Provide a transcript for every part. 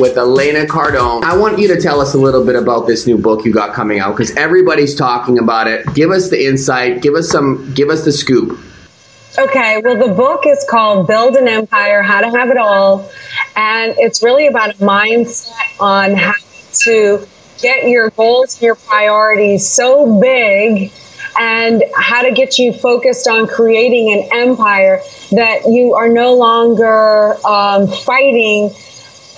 with Elena Cardone. I want you to tell us a little bit about this new book you got coming out because everybody's talking about it. Give us the insight. Give us some. Give us the scoop. Okay, well, the book is called Build an Empire How to Have It All. And it's really about a mindset on how to get your goals your priorities so big and how to get you focused on creating an empire that you are no longer um, fighting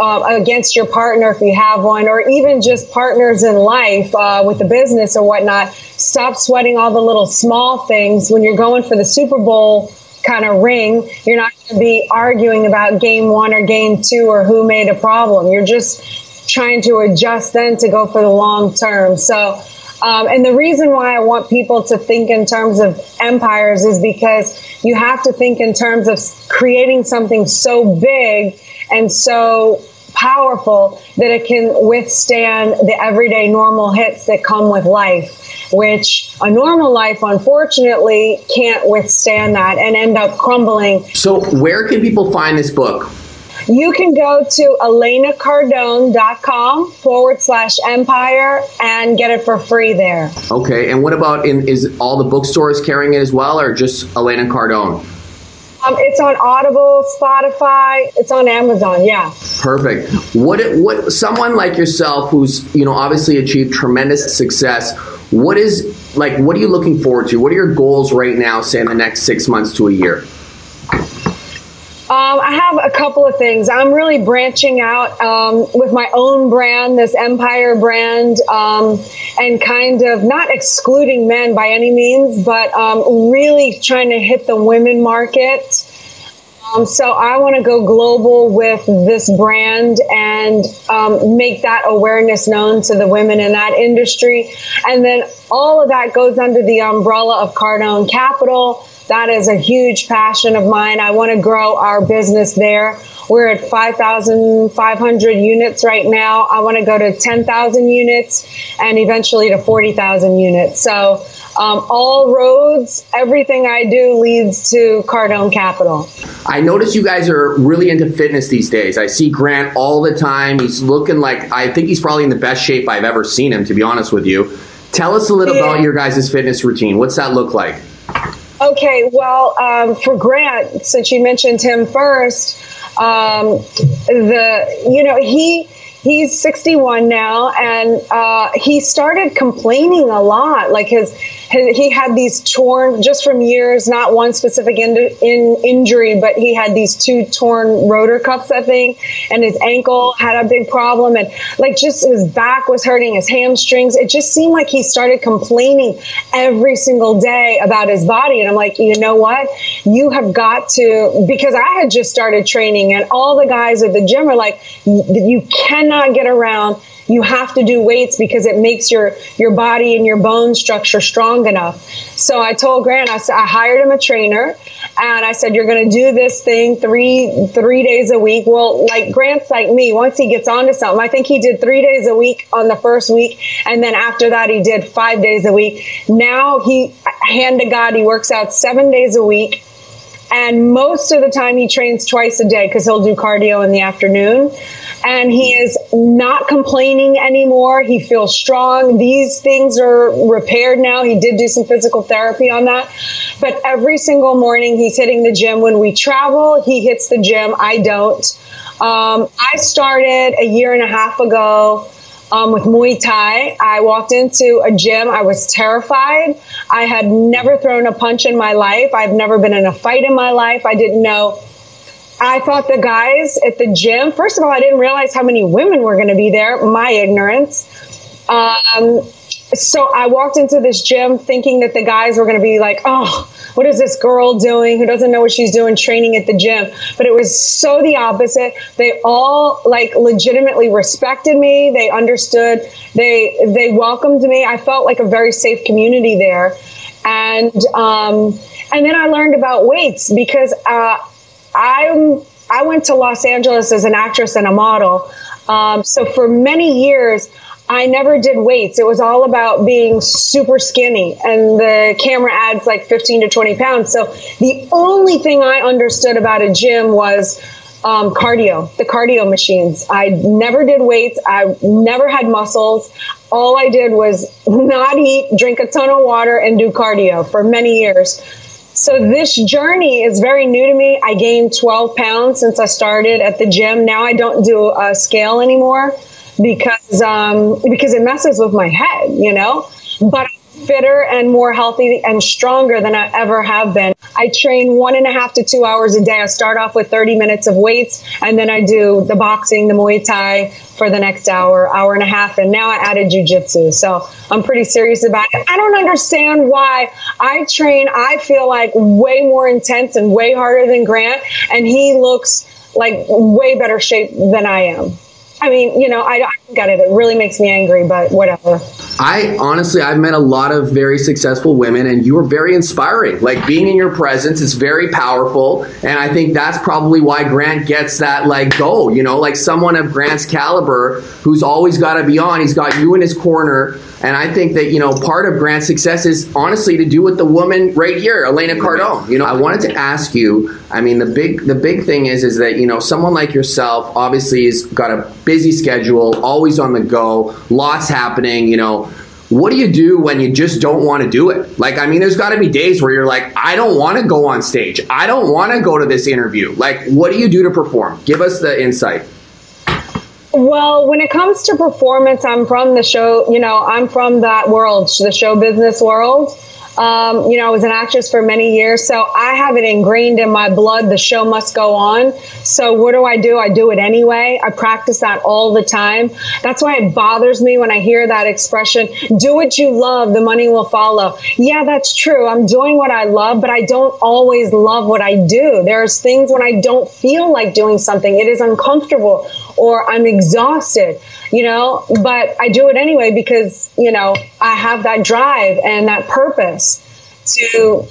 uh, against your partner if you have one, or even just partners in life uh, with the business or whatnot. Stop sweating all the little small things when you're going for the Super Bowl kind of ring. You're not going to be arguing about game one or game two or who made a problem. You're just trying to adjust then to go for the long term. So, um, and the reason why I want people to think in terms of empires is because you have to think in terms of creating something so big and so powerful that it can withstand the everyday normal hits that come with life which a normal life, unfortunately, can't withstand that and end up crumbling. So, where can people find this book? You can go to elenacardone.com forward slash empire and get it for free there. Okay. And what about in is all the bookstores carrying it as well or just Elena Cardone? Um, it's on Audible, Spotify. It's on Amazon. Yeah. Perfect. What what someone like yourself, who's you know obviously achieved tremendous success, what is like? What are you looking forward to? What are your goals right now? Say in the next six months to a year. Um, I have a couple of things. I'm really branching out um, with my own brand, this Empire brand, um, and kind of not excluding men by any means, but um, really trying to hit the women market. Um, so I want to go global with this brand and um, make that awareness known to the women in that industry. And then all of that goes under the umbrella of Cardone Capital that is a huge passion of mine. I want to grow our business there. We're at 5,500 units right now. I want to go to 10,000 units and eventually to 40,000 units. So, um, all roads, everything I do leads to Cardone Capital. I notice you guys are really into fitness these days. I see Grant all the time. He's looking like, I think he's probably in the best shape I've ever seen him, to be honest with you. Tell us a little yeah. about your guys' fitness routine. What's that look like? Okay, well, um, for Grant, since you mentioned him first, um, the you know he he's 61 now and uh, he started complaining a lot like his he had these torn just from years, not one specific in, in injury, but he had these two torn rotor cuffs, I think, and his ankle had a big problem, and like just his back was hurting, his hamstrings. It just seemed like he started complaining every single day about his body, and I'm like, you know what? You have got to because I had just started training, and all the guys at the gym are like, you cannot get around you have to do weights because it makes your your body and your bone structure strong enough. So I told Grant, I I hired him a trainer, and I said you're going to do this thing three three days a week. Well, like Grant's like me. Once he gets onto something, I think he did three days a week on the first week, and then after that he did five days a week. Now he, hand to God, he works out seven days a week. And most of the time, he trains twice a day because he'll do cardio in the afternoon and he is not complaining anymore. He feels strong. These things are repaired now. He did do some physical therapy on that. But every single morning, he's hitting the gym. When we travel, he hits the gym. I don't. Um, I started a year and a half ago. Um, with Muay Thai. I walked into a gym. I was terrified. I had never thrown a punch in my life. I've never been in a fight in my life. I didn't know I thought the guys at the gym, first of all, I didn't realize how many women were going to be there, my ignorance. Um, so I walked into this gym thinking that the guys were going to be like, oh, what is this girl doing who doesn't know what she's doing training at the gym? But it was so the opposite. They all like legitimately respected me. They understood. They they welcomed me. I felt like a very safe community there. And um, and then I learned about weights because uh, I'm I went to Los Angeles as an actress and a model. Um, so for many years, I never did weights. It was all about being super skinny, and the camera adds like 15 to 20 pounds. So the only thing I understood about a gym was um, cardio, the cardio machines. I never did weights. I never had muscles. All I did was not eat, drink a ton of water, and do cardio for many years. So this journey is very new to me. I gained 12 pounds since I started at the gym. Now I don't do a scale anymore because um, because it messes with my head, you know. But fitter and more healthy and stronger than I ever have been. I train one and a half to two hours a day. I start off with 30 minutes of weights and then I do the boxing, the Muay Thai for the next hour, hour and a half. And now I added jujitsu. So I'm pretty serious about it. I don't understand why I train, I feel like way more intense and way harder than Grant. And he looks like way better shape than I am. I mean, you know, I, I get it. It really makes me angry, but whatever. I honestly, I've met a lot of very successful women, and you are very inspiring. Like being in your presence is very powerful, and I think that's probably why Grant gets that like go. You know, like someone of Grant's caliber who's always got to be on. He's got you in his corner, and I think that you know part of Grant's success is honestly to do with the woman right here, Elena Cardone. You know, I wanted to ask you. I mean, the big the big thing is is that you know someone like yourself obviously has got a busy schedule, always on the go, lots happening. You know what do you do when you just don't want to do it? Like, I mean, there's got to be days where you're like, I don't want to go on stage. I don't want to go to this interview. Like, what do you do to perform? Give us the insight. Well, when it comes to performance, I'm from the show, you know, I'm from that world, the show business world. Um, you know, I was an actress for many years, so I have it ingrained in my blood. The show must go on. So what do I do? I do it anyway. I practice that all the time. That's why it bothers me when I hear that expression, do what you love, the money will follow. Yeah, that's true. I'm doing what I love, but I don't always love what I do. There's things when I don't feel like doing something. It is uncomfortable or I'm exhausted, you know, but I do it anyway because, you know, I have that drive and that purpose to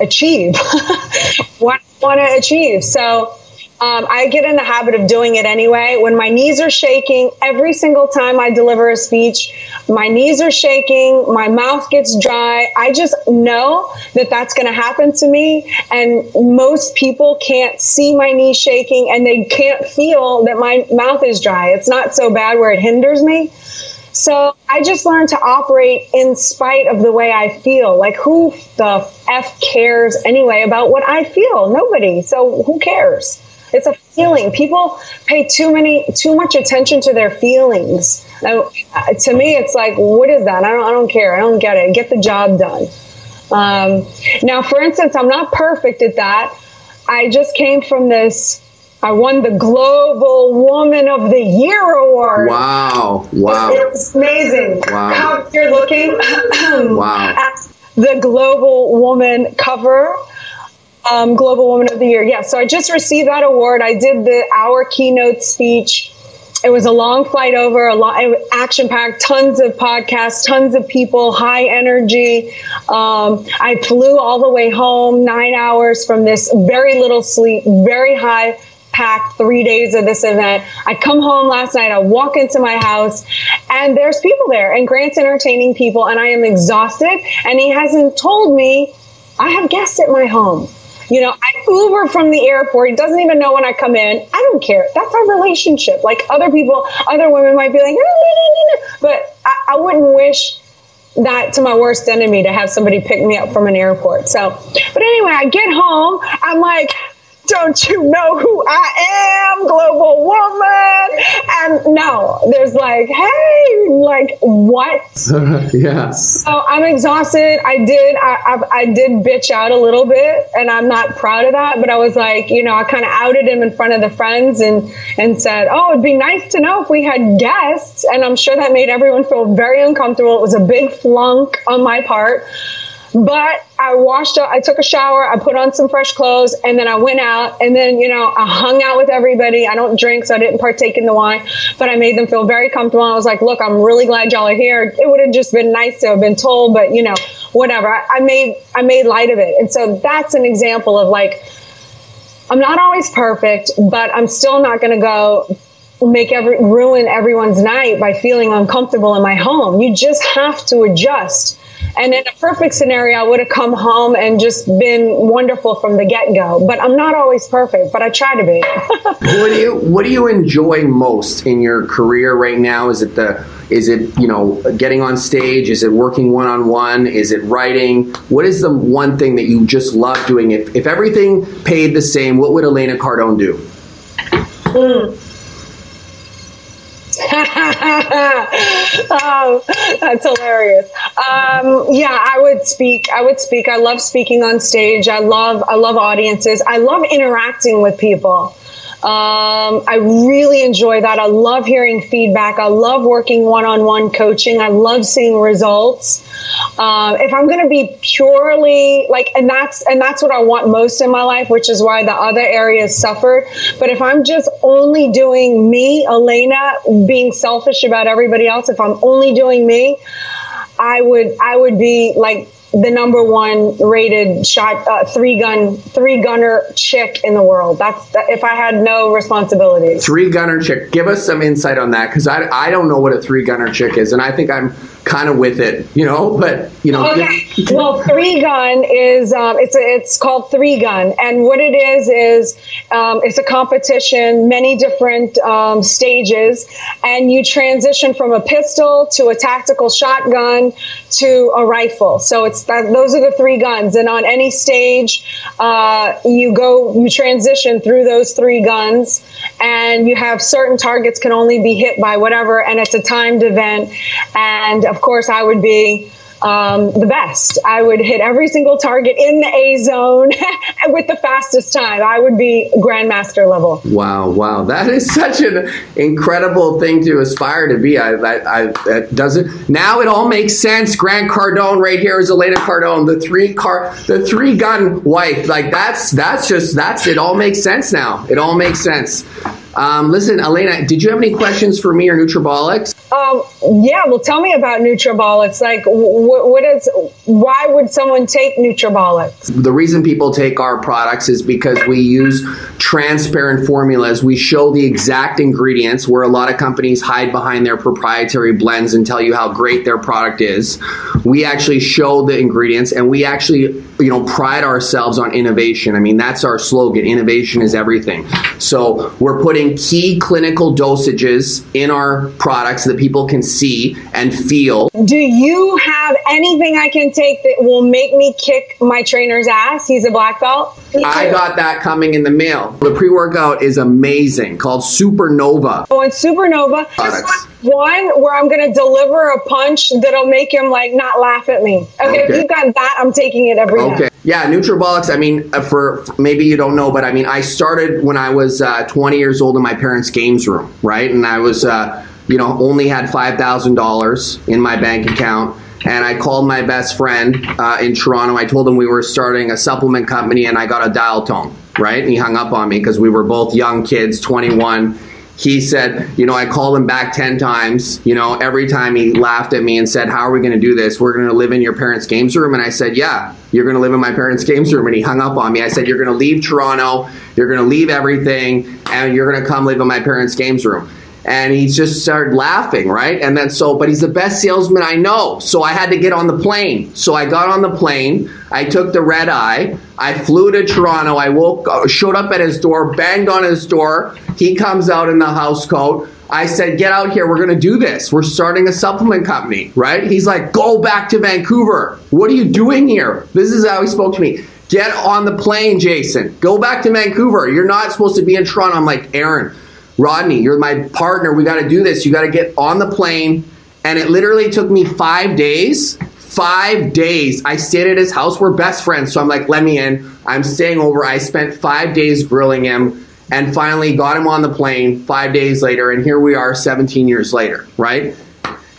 achieve what I want to achieve. So, um, I get in the habit of doing it anyway. When my knees are shaking, every single time I deliver a speech, my knees are shaking, my mouth gets dry. I just know that that's going to happen to me. And most people can't see my knees shaking and they can't feel that my mouth is dry. It's not so bad where it hinders me. So I just learned to operate in spite of the way I feel. Like, who the F cares anyway about what I feel? Nobody. So who cares? It's a feeling. People pay too many, too much attention to their feelings. To me, it's like, what is that? I don't, I don't care. I don't get it. Get the job done. Um, now, for instance, I'm not perfect at that. I just came from this. I won the Global Woman of the Year award. Wow! Wow! It's amazing. Wow! How you're looking wow. at the Global Woman cover um, Global Woman of the Year. Yeah, so I just received that award. I did the hour keynote speech. It was a long flight over, a lot action packed, tons of podcasts, tons of people, high energy. Um, I flew all the way home, nine hours from this, very little sleep, very high packed three days of this event. I come home last night, I walk into my house, and there's people there, and Grant's entertaining people, and I am exhausted, and he hasn't told me I have guests at my home. You know, I Uber from the airport. He doesn't even know when I come in. I don't care. That's our relationship. Like other people, other women might be like, but I, I wouldn't wish that to my worst enemy to have somebody pick me up from an airport. So, but anyway, I get home. I'm like, don't you know who I am, global woman? And no, there's like, hey, like what? yes. So I'm exhausted. I did, I, I, I, did bitch out a little bit, and I'm not proud of that. But I was like, you know, I kind of outed him in front of the friends and and said, oh, it'd be nice to know if we had guests. And I'm sure that made everyone feel very uncomfortable. It was a big flunk on my part. But I washed up, I took a shower, I put on some fresh clothes, and then I went out. And then, you know, I hung out with everybody. I don't drink, so I didn't partake in the wine, but I made them feel very comfortable. I was like, look, I'm really glad y'all are here. It would have just been nice to have been told, but, you know, whatever. I, I made, I made light of it. And so that's an example of like, I'm not always perfect, but I'm still not going to go make every ruin everyone's night by feeling uncomfortable in my home. You just have to adjust And in a perfect scenario, I would have come home and just been wonderful from the get go. But I'm not always perfect, but I try to be. what do you What do you enjoy most in your career right now? Is it the is it you know getting on stage? Is it working one on one? Is it writing? What is the one thing that you just love doing? If if everything paid the same, what would Elena Cardone do? Mm. oh, that's hilarious. Um, yeah, I would speak. I would speak. I love speaking on stage. I love. I love audiences. I love interacting with people. Um, I really enjoy that. I love hearing feedback. I love working one on one coaching. I love seeing results. Um, if I'm going to be purely like, and that's and that's what I want most in my life, which is why the other areas suffered. But if I'm just only doing me, Elena, being selfish about everybody else, if I'm only doing me, I would I would be like the number one rated shot uh, three gun three gunner chick in the world. That's if I had no responsibilities. Three gunner chick. Give us some insight on that because I, I don't know what a three gunner chick is, and I think I'm kind of with it, you know. But you know, okay. well, three gun is um, it's a, it's called three gun, and what it is is um, it's a competition, many different um, stages, and you transition from a pistol to a tactical shotgun to a rifle. So it's that, those are the three guns, and on any stage, uh, you go you transition through those three guns, and you have certain targets can only be hit by whatever, and it's a timed event, and of course, I would be um, the best. I would hit every single target in the A zone with the fastest time. I would be grandmaster level. Wow, wow, that is such an incredible thing to aspire to be. I, I, I does it now? It all makes sense. Grant Cardone right here is Elena Cardone, the three car, the three gun wife. Like that's that's just that's it. All makes sense now. It all makes sense. Um, listen, Elena, did you have any questions for me or Nutrabolics? Um, yeah, well, tell me about Nutrabolics. Like, what, what is? Why would someone take Nutrabolics? The reason people take our products is because we use transparent formulas. We show the exact ingredients where a lot of companies hide behind their proprietary blends and tell you how great their product is. We actually show the ingredients, and we actually, you know, pride ourselves on innovation. I mean, that's our slogan: innovation is everything. So we're putting key clinical dosages in our products that people can see and feel. Do you have anything I can take that will make me kick my trainer's ass? He's a black belt. I got that coming in the mail. The pre workout is amazing called Supernova. Oh, and Supernova. Products. One where I'm going to deliver a punch that'll make him like not laugh at me. Okay, okay. if you've got that, I'm taking it every okay. Yeah, Nutrabolics. I mean, uh, for, for, maybe you don't know, but I mean, I started when I was uh, 20 years old in my parents' games room, right? And I was, uh, you know, only had five thousand dollars in my bank account. And I called my best friend uh, in Toronto. I told him we were starting a supplement company, and I got a dial tone, right? And he hung up on me because we were both young kids, 21 he said, you know, I called him back 10 times. You know, every time he laughed at me and said, How are we going to do this? We're going to live in your parents' games room. And I said, Yeah, you're going to live in my parents' games room. And he hung up on me. I said, You're going to leave Toronto, you're going to leave everything, and you're going to come live in my parents' games room and he just started laughing, right? And then so, but he's the best salesman I know. So I had to get on the plane. So I got on the plane. I took the red eye. I flew to Toronto. I woke, uh, showed up at his door, banged on his door. He comes out in the house coat. I said, "Get out here. We're going to do this. We're starting a supplement company." Right? He's like, "Go back to Vancouver. What are you doing here?" This is how he spoke to me. Get on the plane, Jason. Go back to Vancouver. You're not supposed to be in Toronto. I'm like, Aaron Rodney, you're my partner. We got to do this. You got to get on the plane. And it literally took me five days. Five days. I stayed at his house. We're best friends. So I'm like, let me in. I'm staying over. I spent five days grilling him and finally got him on the plane five days later. And here we are 17 years later, right?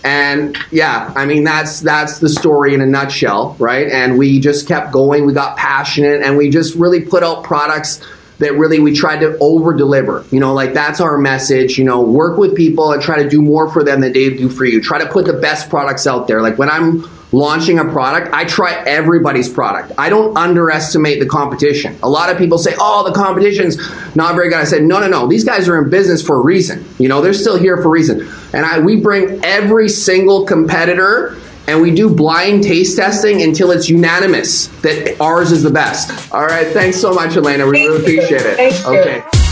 And yeah, I mean that's that's the story in a nutshell, right? And we just kept going. We got passionate, and we just really put out products that really we tried to over deliver. You know, like that's our message. You know, work with people and try to do more for them than they do for you. Try to put the best products out there. Like when I'm launching a product, I try everybody's product. I don't underestimate the competition. A lot of people say, "Oh, the competition's not very good." I said, "No, no, no. These guys are in business for a reason. You know, they're still here for a reason." And I we bring every single competitor and we do blind taste testing until it's unanimous that ours is the best. All right. Thanks so much, Elena. We Thank really you. appreciate it. Thank you. okay.